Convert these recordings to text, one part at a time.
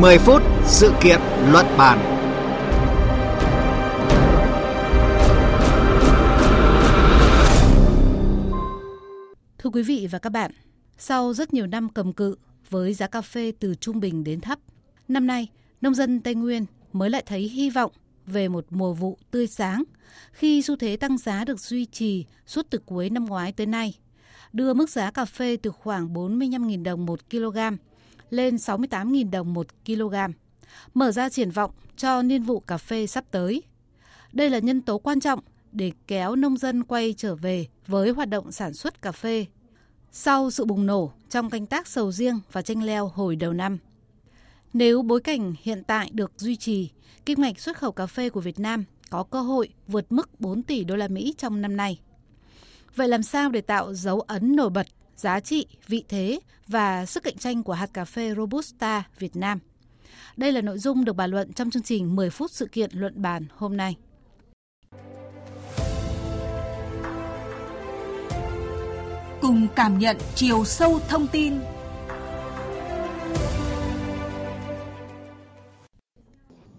10 phút sự kiện luận bàn. Thưa quý vị và các bạn, sau rất nhiều năm cầm cự với giá cà phê từ trung bình đến thấp, năm nay nông dân Tây Nguyên mới lại thấy hy vọng về một mùa vụ tươi sáng khi xu thế tăng giá được duy trì suốt từ cuối năm ngoái tới nay, đưa mức giá cà phê từ khoảng 45.000 đồng một kg lên 68.000 đồng một kg, mở ra triển vọng cho niên vụ cà phê sắp tới. Đây là nhân tố quan trọng để kéo nông dân quay trở về với hoạt động sản xuất cà phê sau sự bùng nổ trong canh tác sầu riêng và chanh leo hồi đầu năm. Nếu bối cảnh hiện tại được duy trì, kim ngạch xuất khẩu cà phê của Việt Nam có cơ hội vượt mức 4 tỷ đô la Mỹ trong năm nay. Vậy làm sao để tạo dấu ấn nổi bật giá trị, vị thế và sức cạnh tranh của hạt cà phê Robusta Việt Nam? Đây là nội dung được bàn luận trong chương trình 10 phút sự kiện luận bàn hôm nay. Cùng cảm nhận chiều sâu thông tin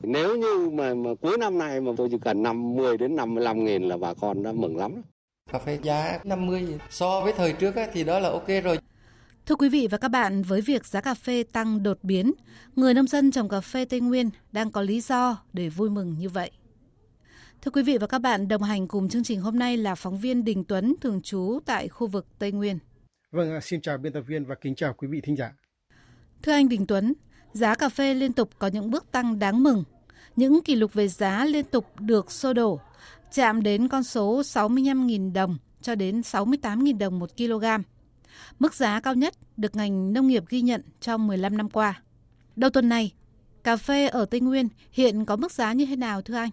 Nếu như mà, mà cuối năm nay mà tôi chỉ cần 50 đến 55 nghìn là bà con đã mừng lắm. Cà phê giá 50 so với thời trước thì đó là ok rồi. Thưa quý vị và các bạn, với việc giá cà phê tăng đột biến, người nông dân trồng cà phê Tây Nguyên đang có lý do để vui mừng như vậy. Thưa quý vị và các bạn, đồng hành cùng chương trình hôm nay là phóng viên Đình Tuấn thường trú tại khu vực Tây Nguyên. Vâng, xin chào biên tập viên và kính chào quý vị thính giả. Thưa anh Đình Tuấn, giá cà phê liên tục có những bước tăng đáng mừng. Những kỷ lục về giá liên tục được xô đổ, chạm đến con số 65.000 đồng cho đến 68.000 đồng một kg. Mức giá cao nhất được ngành nông nghiệp ghi nhận trong 15 năm qua. Đầu tuần này, cà phê ở Tây Nguyên hiện có mức giá như thế nào thưa anh?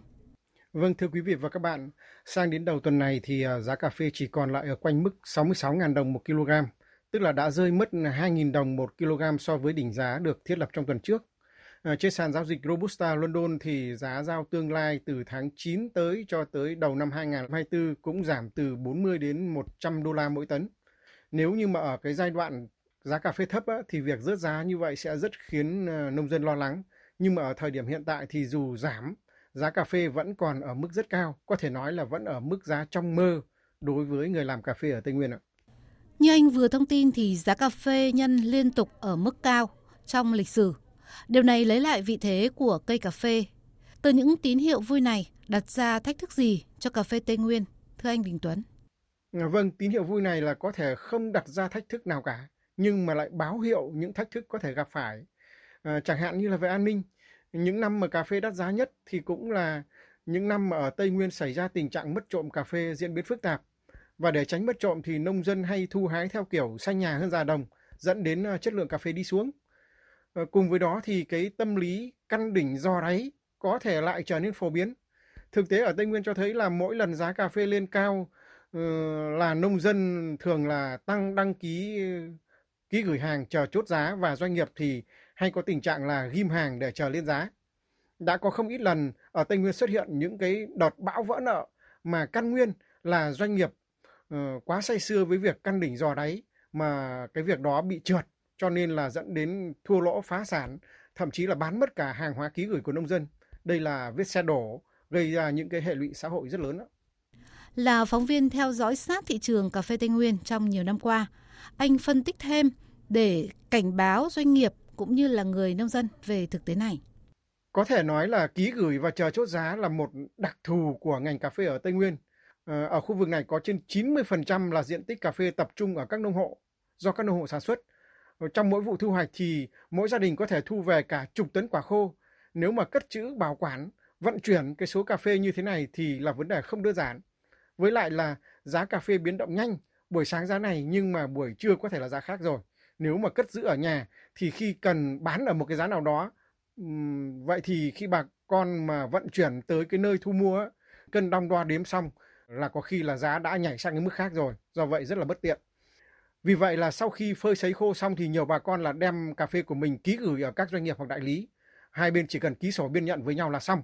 Vâng thưa quý vị và các bạn, sang đến đầu tuần này thì à, giá cà phê chỉ còn lại ở quanh mức 66.000 đồng một kg, tức là đã rơi mất 2.000 đồng một kg so với đỉnh giá được thiết lập trong tuần trước. À, trên sàn giao dịch Robusta London thì giá giao tương lai từ tháng 9 tới cho tới đầu năm 2024 cũng giảm từ 40 đến 100 đô la mỗi tấn. Nếu như mà ở cái giai đoạn giá cà phê thấp á, thì việc rớt giá như vậy sẽ rất khiến ờ, nông dân lo lắng. Nhưng mà ở thời điểm hiện tại thì dù giảm, giá cà phê vẫn còn ở mức rất cao, có thể nói là vẫn ở mức giá trong mơ đối với người làm cà phê ở Tây Nguyên ạ. Như anh vừa thông tin thì giá cà phê nhân liên tục ở mức cao trong lịch sử. Điều này lấy lại vị thế của cây cà phê. Từ những tín hiệu vui này đặt ra thách thức gì cho cà phê Tây Nguyên, thưa anh Đình Tuấn? Vâng, tín hiệu vui này là có thể không đặt ra thách thức nào cả, nhưng mà lại báo hiệu những thách thức có thể gặp phải. À, chẳng hạn như là về an ninh, những năm mà cà phê đắt giá nhất thì cũng là những năm mà ở Tây Nguyên xảy ra tình trạng mất trộm cà phê diễn biến phức tạp. Và để tránh mất trộm thì nông dân hay thu hái theo kiểu xanh nhà hơn già đồng, dẫn đến à, chất lượng cà phê đi xuống. Ờ, cùng với đó thì cái tâm lý căn đỉnh do đáy có thể lại trở nên phổ biến. Thực tế ở Tây Nguyên cho thấy là mỗi lần giá cà phê lên cao ờ, là nông dân thường là tăng đăng ký ờ, ký gửi hàng chờ chốt giá và doanh nghiệp thì hay có tình trạng là ghim hàng để chờ lên giá. Đã có không ít lần ở Tây Nguyên xuất hiện những cái đợt bão vỡ nợ mà căn nguyên là doanh nghiệp quá say sưa với việc căn đỉnh dò đáy mà cái việc đó bị trượt cho nên là dẫn đến thua lỗ phá sản, thậm chí là bán mất cả hàng hóa ký gửi của nông dân. Đây là vết xe đổ gây ra những cái hệ lụy xã hội rất lớn đó. Là phóng viên theo dõi sát thị trường cà phê Tây Nguyên trong nhiều năm qua, anh phân tích thêm để cảnh báo doanh nghiệp cũng như là người nông dân về thực tế này? Có thể nói là ký gửi và chờ chốt giá là một đặc thù của ngành cà phê ở Tây Nguyên. Ờ, ở khu vực này có trên 90% là diện tích cà phê tập trung ở các nông hộ do các nông hộ sản xuất. Trong mỗi vụ thu hoạch thì mỗi gia đình có thể thu về cả chục tấn quả khô. Nếu mà cất trữ, bảo quản, vận chuyển cái số cà phê như thế này thì là vấn đề không đơn giản. Với lại là giá cà phê biến động nhanh, buổi sáng giá này nhưng mà buổi trưa có thể là giá khác rồi nếu mà cất giữ ở nhà thì khi cần bán ở một cái giá nào đó vậy thì khi bà con mà vận chuyển tới cái nơi thu mua cân đong đo đếm xong là có khi là giá đã nhảy sang cái mức khác rồi do vậy rất là bất tiện vì vậy là sau khi phơi sấy khô xong thì nhiều bà con là đem cà phê của mình ký gửi ở các doanh nghiệp hoặc đại lý. Hai bên chỉ cần ký sổ biên nhận với nhau là xong.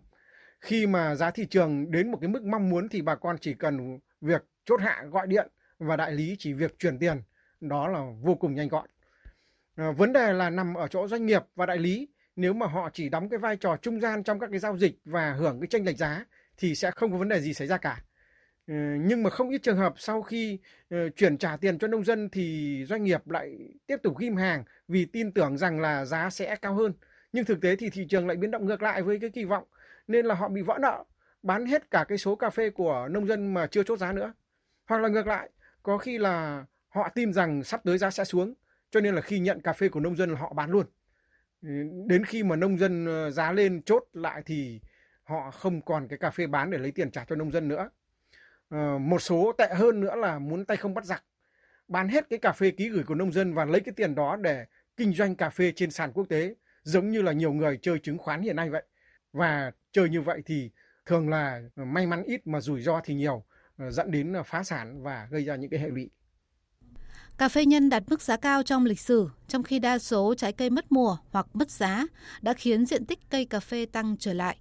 Khi mà giá thị trường đến một cái mức mong muốn thì bà con chỉ cần việc chốt hạ, gọi điện và đại lý chỉ việc chuyển tiền. Đó là vô cùng nhanh gọn. À, vấn đề là nằm ở chỗ doanh nghiệp và đại lý. Nếu mà họ chỉ đóng cái vai trò trung gian trong các cái giao dịch và hưởng cái tranh lệch giá thì sẽ không có vấn đề gì xảy ra cả. Ờ, nhưng mà không ít trường hợp sau khi ờ, chuyển trả tiền cho nông dân thì doanh nghiệp lại tiếp tục ghim hàng vì tin tưởng rằng là giá sẽ cao hơn. Nhưng thực tế thì thị trường lại biến động ngược lại với cái kỳ vọng nên là họ bị vỡ nợ, bán hết cả cái số cà phê của nông dân mà chưa chốt giá nữa. Hoặc là ngược lại, có khi là họ tin rằng sắp tới giá sẽ xuống, cho nên là khi nhận cà phê của nông dân là họ bán luôn. Ừ, đến khi mà nông dân ờ, giá lên chốt lại thì họ không còn cái cà phê bán để lấy tiền trả cho nông dân nữa. Ờ, một số tệ hơn nữa là muốn tay không bắt giặc, bán hết cái cà phê ký gửi của nông dân và lấy cái tiền đó để kinh doanh cà phê trên sàn quốc tế, giống như là nhiều người chơi chứng khoán hiện nay vậy. Và chơi như vậy thì thường là may mắn ít mà rủi ro thì nhiều, ờ, dẫn đến phá sản và gây ra những cái hệ lụy. Cà phê nhân đạt mức giá cao trong lịch sử, trong khi đa số trái cây mất mùa hoặc mất giá đã khiến diện tích cây cà phê tăng trở lại.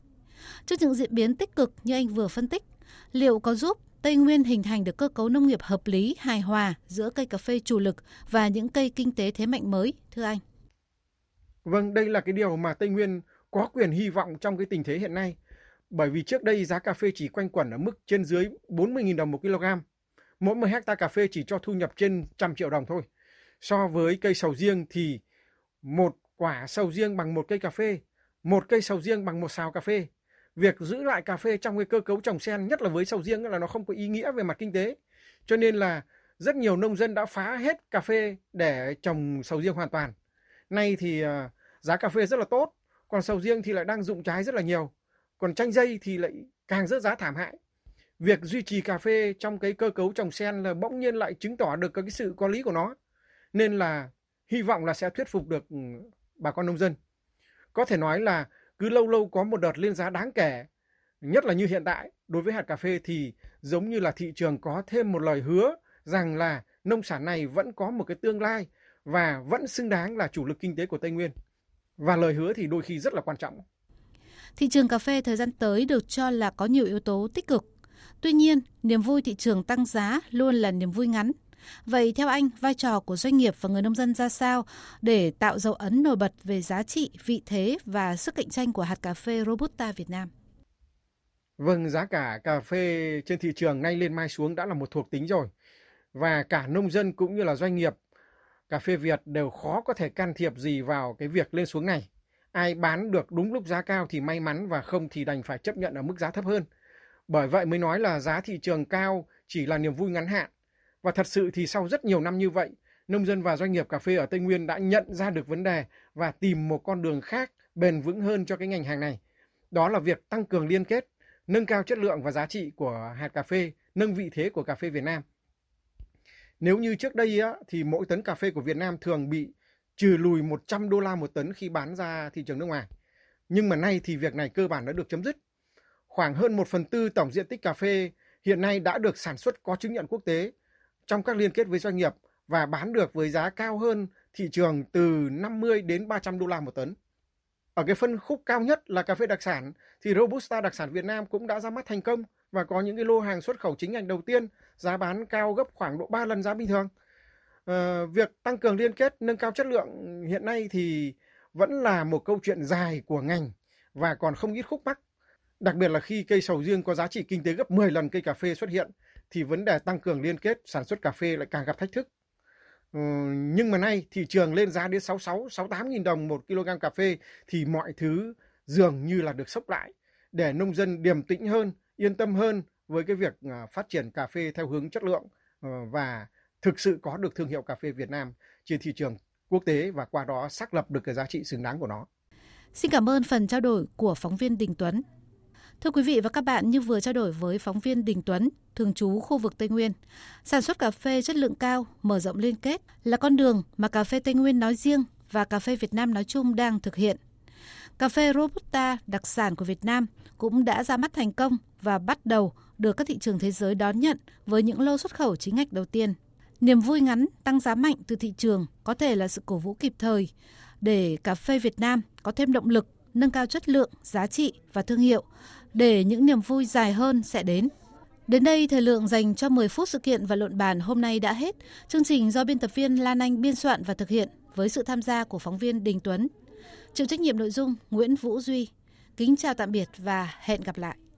Trước những diễn biến tích cực như anh vừa phân tích, liệu có giúp Tây Nguyên hình thành được cơ cấu nông nghiệp hợp lý, hài hòa giữa cây cà phê chủ lực và những cây kinh tế thế mạnh mới, thưa anh? Vâng, đây là cái điều mà Tây Nguyên có quyền hy vọng trong cái tình thế hiện nay. Bởi vì trước đây giá cà phê chỉ quanh quẩn ở mức trên dưới 40.000 đồng một kg. Mỗi 10 hecta cà phê chỉ cho thu nhập trên trăm triệu đồng thôi. So với cây sầu riêng thì một quả sầu riêng bằng một cây cà phê, một cây sầu riêng bằng một xào cà phê. Việc giữ lại cà phê trong cái cơ cấu trồng sen, nhất là với sầu riêng là nó không có ý nghĩa về mặt kinh tế. Cho nên là rất nhiều nông dân đã phá hết cà phê để trồng sầu riêng hoàn toàn. Nay thì à, giá cà phê rất là tốt, còn sầu riêng thì lại đang dụng trái rất là nhiều. Còn chanh dây thì lại càng rớt giá thảm hại. Việc duy trì cà phê trong cái cơ cấu trồng sen là bỗng nhiên lại chứng tỏ được cái sự có lý của nó. Nên là hy vọng là sẽ thuyết phục được ừ, bà con nông dân. Có thể nói là cứ lâu lâu có một đợt lên giá đáng kể, nhất là như hiện tại, đối với hạt cà phê thì giống như là thị trường có thêm một lời hứa rằng là nông sản này vẫn có một cái tương lai và vẫn xứng đáng là chủ lực kinh tế của Tây Nguyên. Và lời hứa thì đôi khi rất là quan trọng. Thị trường cà phê thời gian tới được cho là có nhiều yếu tố tích cực. Tuy nhiên, niềm vui thị trường tăng giá luôn là niềm vui ngắn. Vậy theo anh, vai trò của doanh nghiệp và người nông dân ra sao để tạo dấu ấn nổi bật về giá trị, vị thế và sức cạnh tranh của hạt cà phê Robusta Việt Nam? Vâng, giá cả cà phê trên thị trường nay lên mai xuống đã là một thuộc tính rồi. Và cả nông dân cũng như là doanh nghiệp cà phê Việt đều khó có thể can thiệp gì vào cái việc lên xuống này. Ai bán được đúng lúc giá cao thì may mắn và không thì đành phải chấp nhận ở mức giá thấp hơn. Bởi vậy mới nói là giá thị trường cao chỉ là niềm vui ngắn hạn. Và thật sự thì sau rất nhiều năm như vậy, nông dân và doanh nghiệp cà phê ở Tây Nguyên đã nhận ra được vấn đề và tìm một con đường khác bền vững hơn cho cái ngành hàng này. Đó là việc tăng cường liên kết, nâng cao chất lượng và giá trị của hạt cà phê, nâng vị thế của cà phê Việt Nam. Nếu như trước đây á, thì mỗi tấn cà phê của Việt Nam thường bị trừ lùi 100 đô la một tấn khi bán ra thị trường nước ngoài. Nhưng mà nay thì việc này cơ bản đã được chấm dứt. Khoảng hơn 1 phần tư tổng diện tích cà phê hiện nay đã được sản xuất có chứng nhận quốc tế trong các liên kết với doanh nghiệp và bán được với giá cao hơn thị trường từ 50 đến 300 đô la một tấn. Ở cái phân khúc cao nhất là cà phê đặc sản thì Robusta đặc sản Việt Nam cũng đã ra mắt thành công và có những cái lô hàng xuất khẩu chính ngành đầu tiên giá bán cao gấp khoảng độ 3 lần giá bình thường. À, việc tăng cường liên kết, nâng cao chất lượng hiện nay thì vẫn là một câu chuyện dài của ngành và còn không ít khúc mắc. Đặc biệt là khi cây sầu riêng có giá trị kinh tế gấp 10 lần cây cà phê xuất hiện thì vấn đề tăng cường liên kết sản xuất cà phê lại càng gặp thách thức. Ừ, nhưng mà nay thị trường lên giá đến 66, 68 nghìn đồng một kg cà phê thì mọi thứ dường như là được sốc lại để nông dân điềm tĩnh hơn, yên tâm hơn với cái việc à, phát triển cà phê theo hướng chất lượng ờ, và thực sự có được thương hiệu cà phê Việt Nam trên thị trường quốc tế và qua đó xác lập được cái giá trị xứng đáng của nó. Xin cảm ơn phần trao đổi của phóng viên Đình Tuấn. Thưa quý vị và các bạn, như vừa trao đổi với phóng viên Đình Tuấn, thường trú khu vực Tây Nguyên, sản xuất cà phê chất lượng cao, mở rộng liên kết là con đường mà cà phê Tây Nguyên nói riêng và cà phê Việt Nam nói chung đang thực hiện. Cà phê Robusta đặc sản của Việt Nam cũng đã ra mắt thành công và bắt đầu được các thị trường thế giới đón nhận với những lô xuất khẩu chính ngạch đầu tiên. Niềm vui ngắn tăng giá mạnh từ thị trường có thể là sự cổ vũ kịp thời để cà phê Việt Nam có thêm động lực nâng cao chất lượng, giá trị và thương hiệu để những niềm vui dài hơn sẽ đến. Đến đây, thời lượng dành cho 10 phút sự kiện và luận bàn hôm nay đã hết. Chương trình do biên tập viên Lan Anh biên soạn và thực hiện với sự tham gia của phóng viên Đình Tuấn. Chịu trách nhiệm nội dung Nguyễn Vũ Duy. Kính chào tạm biệt và hẹn gặp lại.